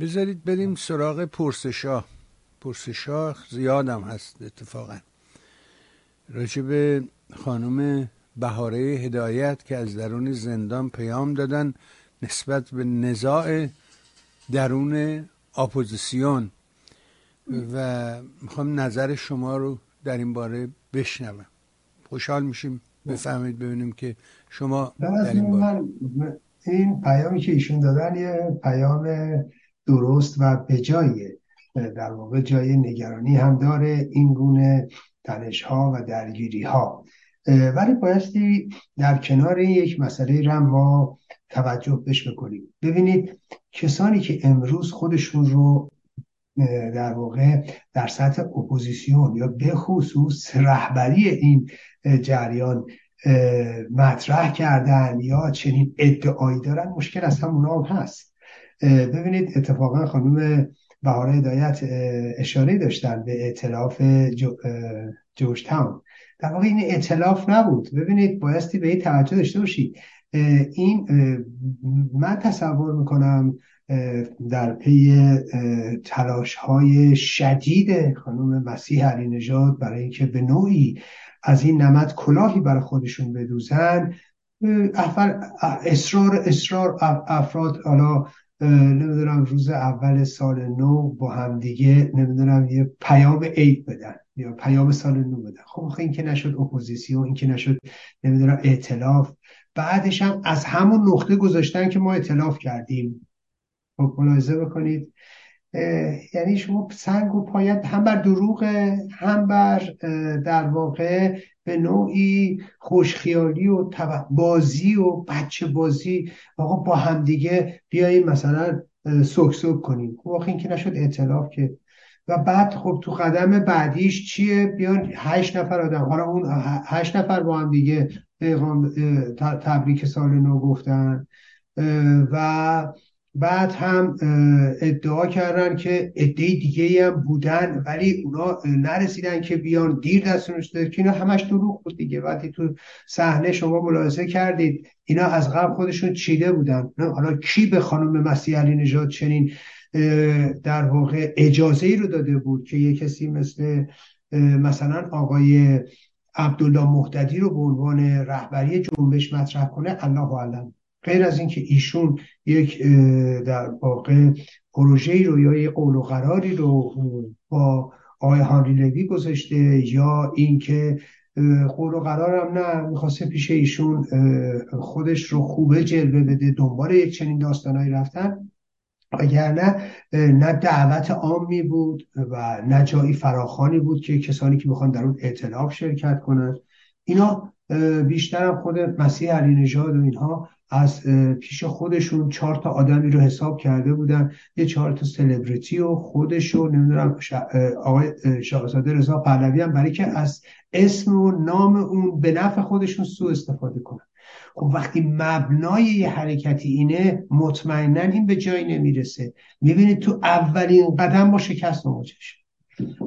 بذارید بریم سراغ پرسشا پرسشا زیادم هست اتفاقا. راجب خانم بهاره هدایت که از درون زندان پیام دادن نسبت به نزاع درون اپوزیسیون. و می‌خوام نظر شما رو در این باره بشنوم. خوشحال میشیم بفهمید ببینیم که شما در این باره. این پیامی که ایشون دادن یه پیام درست و بجاییه در واقع جای نگرانی هم داره این گونه تنش ها و درگیری ها ولی بایستی در کنار یک مسئله را ما توجه بش بکنیم. ببینید کسانی که امروز خودشون رو در واقع در سطح اپوزیسیون یا به خصوص رهبری این جریان مطرح کردن یا چنین ادعایی دارن مشکل از هم هم هست. ببینید اتفاقا خانم بهار هدایت اشاره داشتن به اعتلاف جورج تاون در واقع این اعتلاف نبود. ببینید بایستی به این توجه داشته باشید. این من تصور می‌کنم در پی تلاش های شدید خانم مسیح علی نژاد برای اینکه به نوعی از این نمد کلاهی برای خودشون بدوزن. اصرار اصرار افراد حالا نمی‌دونم روز اول سال نو با همدیگه نمی‌دونم یه پیام عید بدن یا پیام سال نو بدن. خب این که نشد اپوزیسیون این که نشد نمی‌دونم ائتلاف بعدش هم از همون نقطه گذاشتن که ما ائتلاف کردیم. خب ملاحظه بکنید. یعنی شما سنگ و پایه‌ت هم بر دروغ هم بر در واقع به نوعی خوشخیالی و بازی و بچه بازی. آقا با همدیگه بیاییم مثلا سک سک کنیم. خب این که نشد اعتلاف که. و بعد خب تو قدم بعدیش چیه؟ بیان هشت نفر آدم. حالا اون هشت نفر با هم دیگه تبریک سال نو گفتن. و بعد هم ادعا کردن که عده دیگه هم بودن ولی اونا نرسیدن که بیان دیر دستون شده. که اینا همش دروغ بود دیگه. وقتی تو صحنه شما ملاحظه کردید اینا از قبل خودشون چیده بودن. حالا کی به خانم مسیح علی نژاد چنین در واقع اجازه ای رو داده بود که یه کسی مثل مثلا آقای عبدالله محتدی رو به عنوان رهبری جنبش مطرح کنه؟ الله علم غیر از اینکه ایشون یک در واقع پروژه رو یا یک قول و قراری رو با آقای هانری لوی گذاشته یا اینکه قول و قرارم نه می‌خواسته پیش ایشون خودش رو خوبه جلوه بده دنبال یک چنین داستانهایی رفتن. اگر نه نه دعوت عامی بود و نه جایی فراخانی بود که کسانی که می‌خوان در اون اعتلاف شرکت کنند اینا بیشتر خود مسیح علی نژاد و اینها از پیش خودشون چهار تا آدمی رو حساب کرده بودن. یه چهار تا سلبریتی و خودش رو نمی‌دونم آقای شاهزاده رضا پهلوی هم برای که از اسم و نام اون به نفع خودشون سو استفاده کنن. خب وقتی مبنای یه حرکتی اینه مطمئنا این به جایی نمی‌رسه. می‌بینید تو اولین قدم با شکست مواجه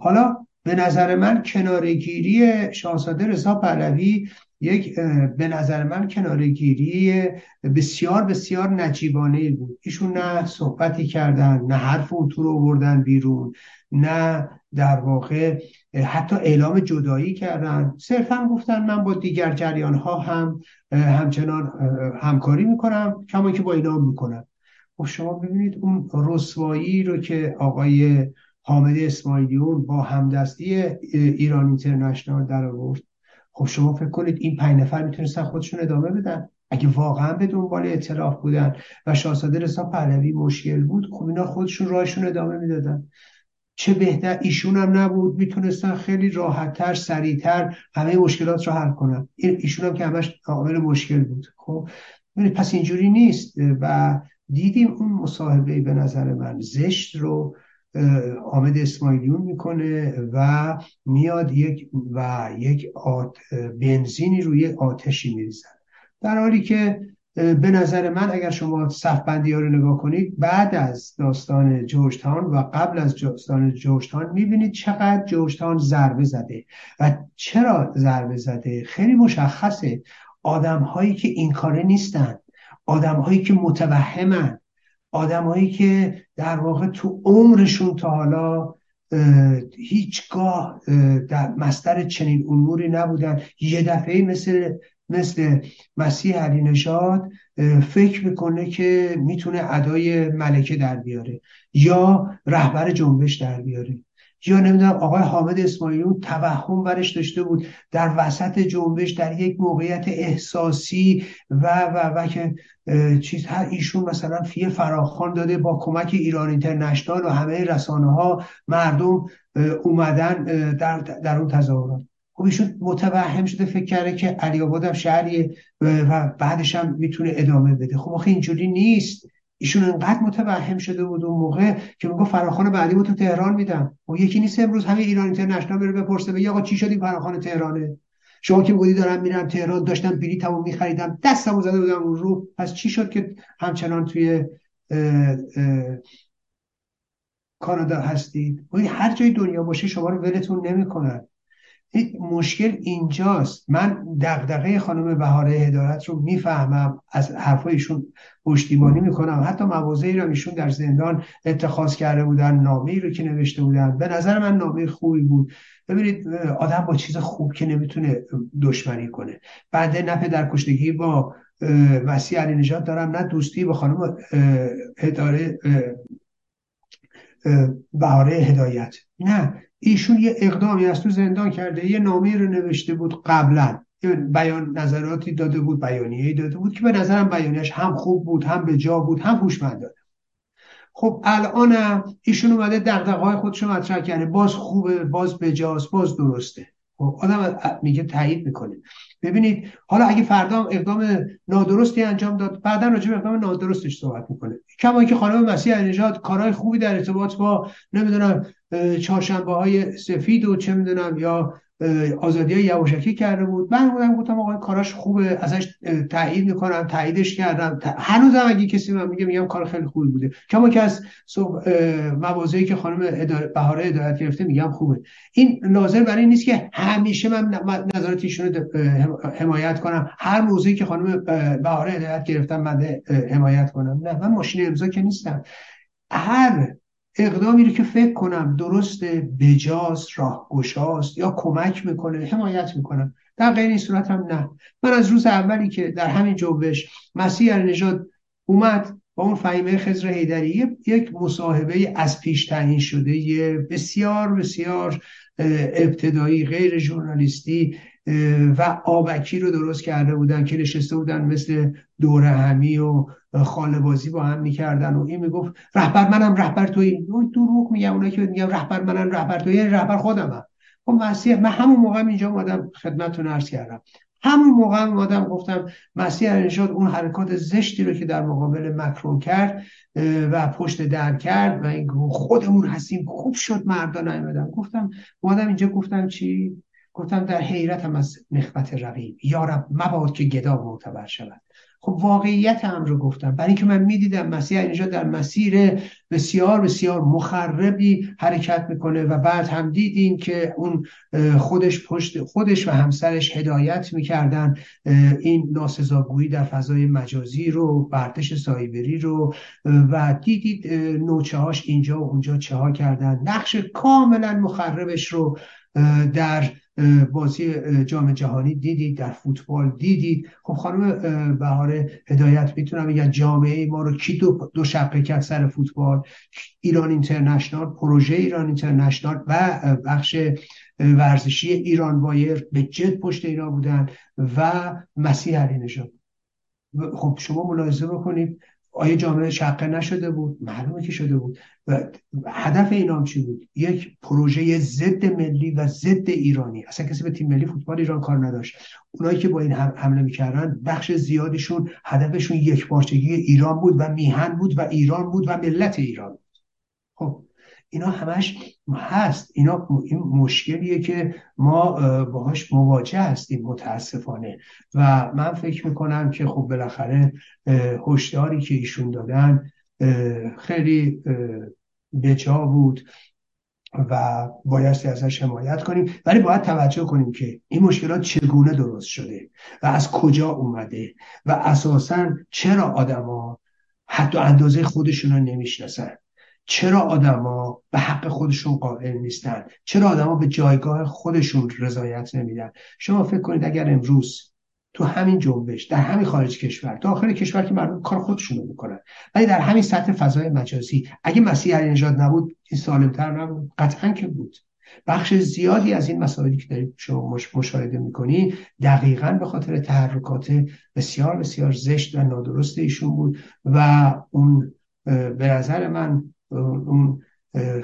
حالا به نظر من کنارگیری شاهزاده رضا پهلوی یک به نظر من کنارگیری بسیار بسیار نجیبانه بود. ایشون نه صحبتی کردن نه حرف اون تو رو بردن بیرون نه در واقع حتی اعلام جدایی کردن. صرفا گفتن من با دیگر جریان ها هم همچنان همکاری می‌کنم کما که با اینا می‌کنم. خب شما ببینید اون رسوایی رو که آقای حامد اسماعیلیون با همدستی ایران اینترنشنال در آورد خب شما فکر کنید این پنج نفر می‌تونستن خودشون ادامه بدن؟ اگه واقعا به دنبال اطلاف بودن و شاهزاده رضا پهلوی مشکل بود خب اینا خودشون راهشون ادامه می‌دادن. چه بهتر ایشون هم نبود می‌تونستن خیلی راحتتر سریعتر همه مشکلات رو حل کنن. ایشون هم که همش عامل مشکل بود. خب پس اینجوری نیست. و دیدیم اون مصاحبه به نظر من زشت رو حامد اسماعیلیون می‌کنه و میاد یک و یک آت بنزینی روی آتشی میریزن در حالی که به نظر من اگر شما صف بندی ها رو نگاه کنید بعد از داستان جورجتان و قبل از داستان جورجتان می‌بینید چقدر جورجتان ضربه زده. و چرا ضربه زده؟ خیلی مشخصه. آدم هایی که این کاره نیستن. آدم هایی که متوهمن. آدمایی که در واقع تو عمرشون تا حالا هیچگاه در مستر چنین اموری نبودن. یه دفعه مثل مثل مسیح علی نژاد فکر می‌کنه که می‌تونه ادای ملکه در بیاره یا رهبر جنبش در بیاره. یا نمی‌دونم آقای حامد اسماعیلون توهم برش داشته بود در وسط جنبش در یک موقعیت احساسی و و و که چیز هر ایشون مثلا فیه فراخان داده با کمک ایران اینترنشنال و همه رسانه ها مردم اومدن در, در اون تظاهرات. خب ایشون متوهم شده فکر کرده که علی آباد هم شهریه و بعدش هم می‌تونه ادامه بده. خب آخه اینجوری نیست. ایشون انقدر متوهم شده بود اون موقع که میگه فراخان بعدی تو تهران میدم. و خب یکی نیست امروز همه ایران اینترنشنال بره بپرسه بگه آقا چی شد این فراخان تهرانه؟ شما که بودی دارم میرم تهران داشتم بلیطمو میخریدم دستمو زده بودم اون رو. پس چی شد که همچنان توی کانادا هستید؟ هر جای دنیا باشه شما رو ولتون نمی‌کنن. مشکل اینجاست. من دغدغه خانم بهاره هدایت رو می‌فهمم. از حرفایشون پشتیبانی می‌کنم. حتی موازه رو ایشون در زندان اتخاذ کرده بودن نامه رو که نوشته بودن. به نظر من نامه خوبی بود. ببینید آدم با چیز خوب که نمی‌تونه دشمنی کنه. بنده نه در کشتگی با مسیح علی نجات دارم نه دوستی با خانم اداره بهاره هدایت. نه ایشون یه اقدامی از تو زندان کرده یه نامه رو نوشته بود قبلا. بیان نظراتی داده بود بیانیه داده بود که به نظرم بیانیش هم خوب بود هم به جا بود هم داده خب الانم ایشون اومده دغدغه‌های خودشو مطرح کرده. باز خوبه باز بجاست باز درسته. آدم میگه تایید می‌کنه. ببینید حالا اگه فردا اقدام نادرستی انجام داد بعدا راجع به اقدام نادرستش صحبت می‌کنه. کما که خانم مسیح نژاد کارهای خوبی در ارتباط با نمی‌دونم چهارشنبه های سفید و چه می‌دونم یا آزادی های یواشکی کرده بود. من بودم گفتم آقا کاراش خوبه ازش تایید می‌کنم تاییدش کردم. هنوزم اگه کسی من میگه میگم کار خیلی خوبی بوده. کما که از موازهی که خانم بهاره ادارت گرفته میگم خوبه. این لازم برای نیست که همیشه من نظرات ایشون حمایت کنم. هر موضوعی که خانم بهاره ادارت گرفتم من حمایت کنم. نه من ماشین امضا که نیستم. هر اقدامی رو که فکر کنم درست بجاست راهگشاست یا کمک می‌کنه حمایت می‌کنم در غیر این صورت هم نه. من از روز اولی که در همین جنبش مسیح نژاد اومد با اون فهیمه خزر هیدری یک مصاحبه از پیش تعیین شده بسیار بسیار ابتدایی غیر ژورنالیستی و آبکی رو درست کرده بودن که نشسته بودن مثل دوره همی و خاله بازی با هم می‌کردن و این می‌گفت رهبر منم رهبر توی. دروغ میگم اونایی که میگم رهبر منم رهبر توی یعنی رهبر خودمم خب مسیح من همون موقع اینجا اومدم خدمتتون عرض کردم. همون موقع اومدم گفتم مسیح انشاد اون حرکات زشتی رو که در مقابل مکرون کرد و پشت در کرد و این خودمون هستیم. خوب شد مردان نیومدم گفتم اومدم اینجا گفتم چی؟ گفتم در حیرتم از نخبت رقیب. یارب مباد که گدا معتبر شود. خب واقعیت هم رو گفتم. برای اینکه من می‌دیدم مسیح اینجا در مسیر بسیار بسیار مخربی حرکت می‌کنه و بعد هم دیدیم که اون خودش پشت خودش و همسرش هدایت می‌کردن. این ناسزاگویی در فضای مجازی رو برتش سایبری رو. و دیدید نوچه هاش اینجا و اونجا چه ها کردن. نقش کاملا مخربش رو در بازی جام جهانی دیدید در فوتبال دیدید. خب خانم بهاره هدایت می‌تونم بگم جامعه ما رو کی دو, دو شقه کرد سر فوتبال؟ ایران اینترنشنال پروژه ایران اینترنشنال و بخش ورزشی ایران وایر به جد پشت اینا بودن و مسیح علی نژاد. خب شما ملاحظه بکنید آیا جامعه شقه نشده بود معلومه که شده بود. و هدف اینام چی بود؟ یک پروژه ضد ملی و ضد ایرانی. اصلا کسی به تیم ملی فوتبال ایران کار نداشت. اونایی که با این حمله می‌کردن بخش زیادیشون هدفشون یک پارچگی ایران بود و میهن بود و ایران بود و ملت ایران خب اینا همش هست. اینا این مشکلیه که ما باهاش مواجه هستیم متاسفانه. و من فکر می‌کنم که خب بالاخره هشداری که ایشون دادن خیلی بجا بود و بایستی ازش حمایت کنیم. ولی باید توجه کنیم که این مشکلات چگونه درست شده و از کجا اومده و اساسا چرا آدما حتی اندازه خودشون رو نمی‌شناسن. چرا آدما به حق خودشون قائل نیستن؟ چرا آدما به جایگاه خودشون رضایت نمیدن؟ شما فکر کنید اگر امروز تو همین جنبش در همین خارج کشور آخر کشور که مردم کار خودشون رو می‌کنن ولی در همین سطح فضای مجازی اگه مسیح علی نبود این سالمتر نبود. قطعا که بود. بخش زیادی از این مسائلی که دارید شما مشاهده می‌کنی دقیقا به خاطر تحرکات بسیار بسیار زشت و نادرست ایشون بود و اون به نظر من اون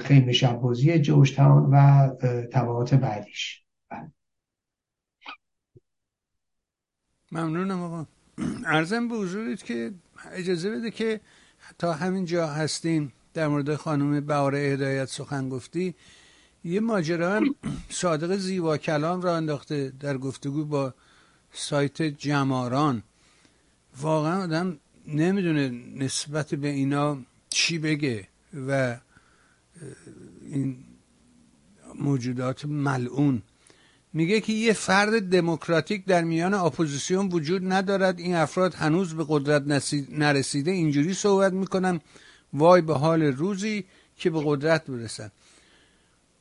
خیمه شبازی جوشتان و تبعات بعدیش. ممنونم آقا. ارزم به حضورت که اجازه بده که تا همین جا هستیم در مورد خانم بهاره هدایت سخن گفتی. یه ماجرا هم صادق زیبا کلام را انداخته در گفتگو با سایت جماران. واقعا آدم نمی‌دونه نسبت به اینا چی بگه. و این موجودات ملعون. میگه که یه فرد دموکراتیک در میان اپوزیسیون وجود ندارد. این افراد هنوز به قدرت نرسیده اینجوری صحبت می‌کنن. وای به حال روزی که به قدرت برسن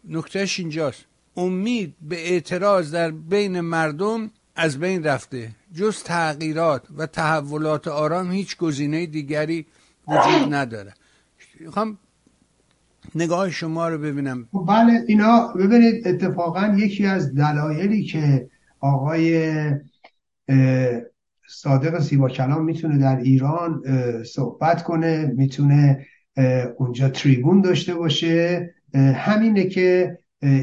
نکتهش اینجاست. امید به اعتراض در بین مردم از بین رفته. جز تغییرات و تحولات آرام هیچ گزینه دیگری وجود نداره. می‌خوام نگاه شما رو ببینم. خب بله اینا ببینید اتفاقا یکی از دلایلی که آقای صادق سیبا کلام می‌تونه در ایران صحبت کنه می‌تونه اونجا تریبون داشته باشه. همینه که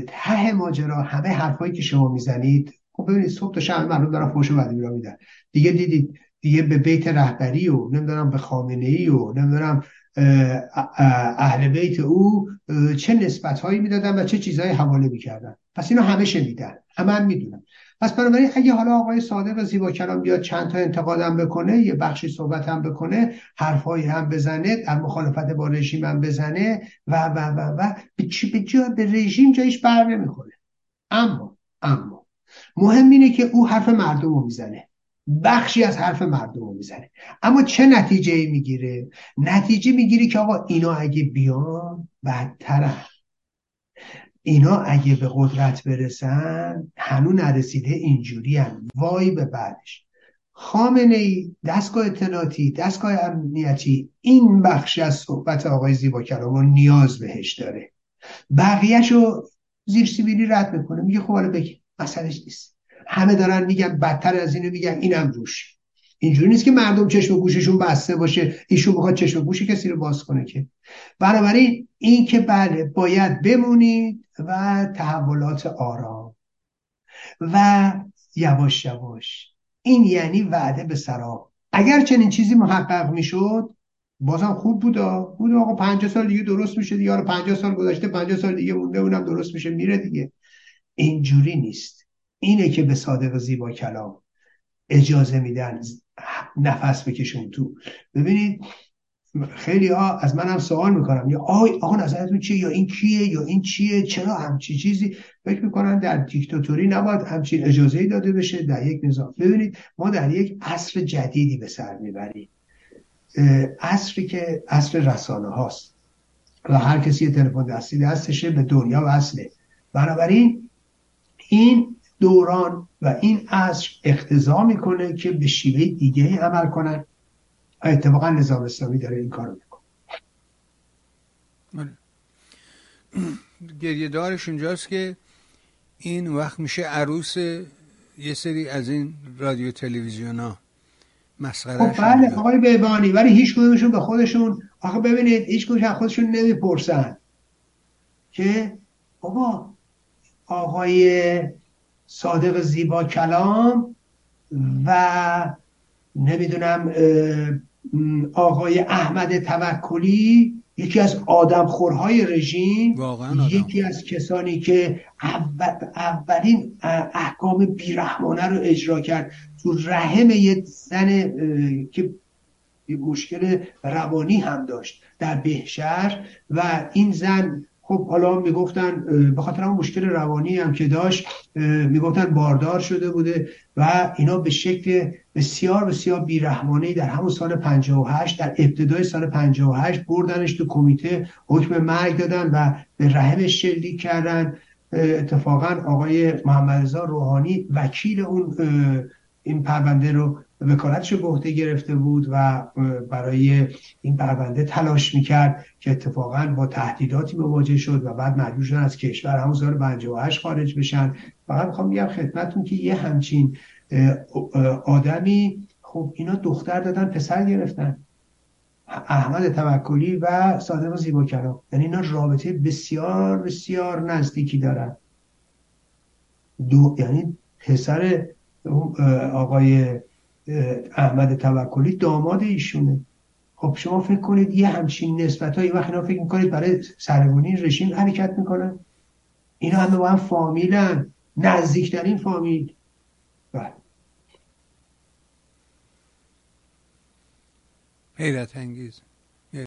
ته ماجرا همه حرفایی که شما می‌زنید خب ببینید صبح تا شب مردم دارن فوش و بدی میدن. دیگه دیدید دیگه به بیت رهبری و نمی‌دونم به خامنه ای و نمی‌دونم اهل بیت او چه نسبت هایی می‌دادن و چه چیزهایی حواله می‌کردن. پس اینو همه شنیدن. همه هم می‌دونن. پس بنابراین اگه حالا آقای صادق زیبا کلام بیاد چند تا انتقادم بکنه یه بخشی صحبت هم بکنه حرفهایی هم بزنه در مخالفت با رژیم هم بزنه و و و و به به جا به رژیم جایش بر نمی‌خوره. اما اما مهم اینه که او حرف مردم رو می‌زنه. بخشی از حرف مردم رو می‌زنه. اما چه نتیجه می‌گیره؟ نتیجه می‌گیره که آقا اینا اگه بیان بدتره اینا اگه به قدرت برسن هنو نرسیده اینجوری هم. وای به بعدش. خامنه ای دستگاه اطلاعاتی دستگاه امنیتی این بخشی از صحبت آقای زیبا کلام نیاز بهش داره. بقیهشو زیر سیبیلی رد می‌کنه. میگه خب حالا بگی. مسئلهش نیست. همه دارن میگن بدتر از اینو میگن اینم روش. اینجوری نیست که مردم چشم و گوششون بسته باشه ایشون بخواد چشم و گوش کسی رو باز کنه که. بنابراین این که بله باید بمونید و تحولات آرام و یواش یواش. این یعنی وعده به سرا اگر چنین چیزی محقق می‌شد بازم خوب بودا بود آقا 50 سال دیگه درست میشه دیگه. 50 سال گذشته 50 سال دیگه مونده اونم درست میشه میره دیگه. اینجوری نیست. اینه که به صادق زیبا کلام اجازه میدن نفس بکشون تو. ببینید خیلی ها از من هم سوال می‌کنم. یا آی آقا نظرتون چیه؟ یا این کیه؟ یا این چیه؟ چرا همچی چیزی؟ فکر می‌کنن در دیکتاتوری نباید همچین اجازه داده بشه در یک نظام. ببینید ما در یک عصر جدیدی به سر می‌بریم. عصری که عصر رسانه هاست. و هر کسی تلفن دستی دستشه به دنیا وصله. بنابراین این دوران و این عصر اختضا می‌کنه که به شیوه دیگه عمل کنن و اتفاقا نظام اسلامی داره این کارو می‌کنه. بله. گریه دارش اونجاست که این وقت میشه عروس یه سری از این رادیو تلویزیون ها. مسخره خب بله آقای بهبانی ولی هیچ کدومشون به خودشون آخه ببینید هیچ کدومشون خودشون نمی‌پرسن که بابا آقای صادق زیبا کلام و نمی‌دونم آقای احمد توکلی یکی از آدمخورهای رژیم یکی از کسانی که اولین احکام بیرحمانه رو اجرا کرد. تو رحم یه زن که مشکل روانی هم داشت در بهشهر و این زن خب حالا می‌گفتن به خاطر هم مشکل روانی هم که داشت می‌گفتن باردار شده بوده و اینا به شکل بسیار بسیار بیرحمانه در همون سال 58 در ابتدای سال 58 بردنش تو کمیته حکم مرگ دادن و به رحمش شلیک کردن. اتفاقا آقای محمد روحانی وکیل اون این پرونده رو وکالتش به عهده گرفته بود و برای این پرونده تلاش می‌کرد که اتفاقا با تهدیداتی مواجه شد و بعد مجبور شدن از کشور همون سال 58 خارج بشن. فقط می‌خوام بگم خدمتتون که یه همچین آدمی خب اینا دختر دادن پسر گرفتن. احمد توکلی و صادق زیبا کلام یعنی اینا رابطه بسیار بسیار نزدیکی دارن. دو یعنی پسر آقای احمد توکلی داماد ایشونه. خب شما فکر کنید یه همچین نسبت هایی وقت اینا فکر می‌کنید برای سرگونی رژیم حرکت می‌کنن. اینا همه با هم فامیلن نزدیکترین فامیل. بله. حیرت انگیز.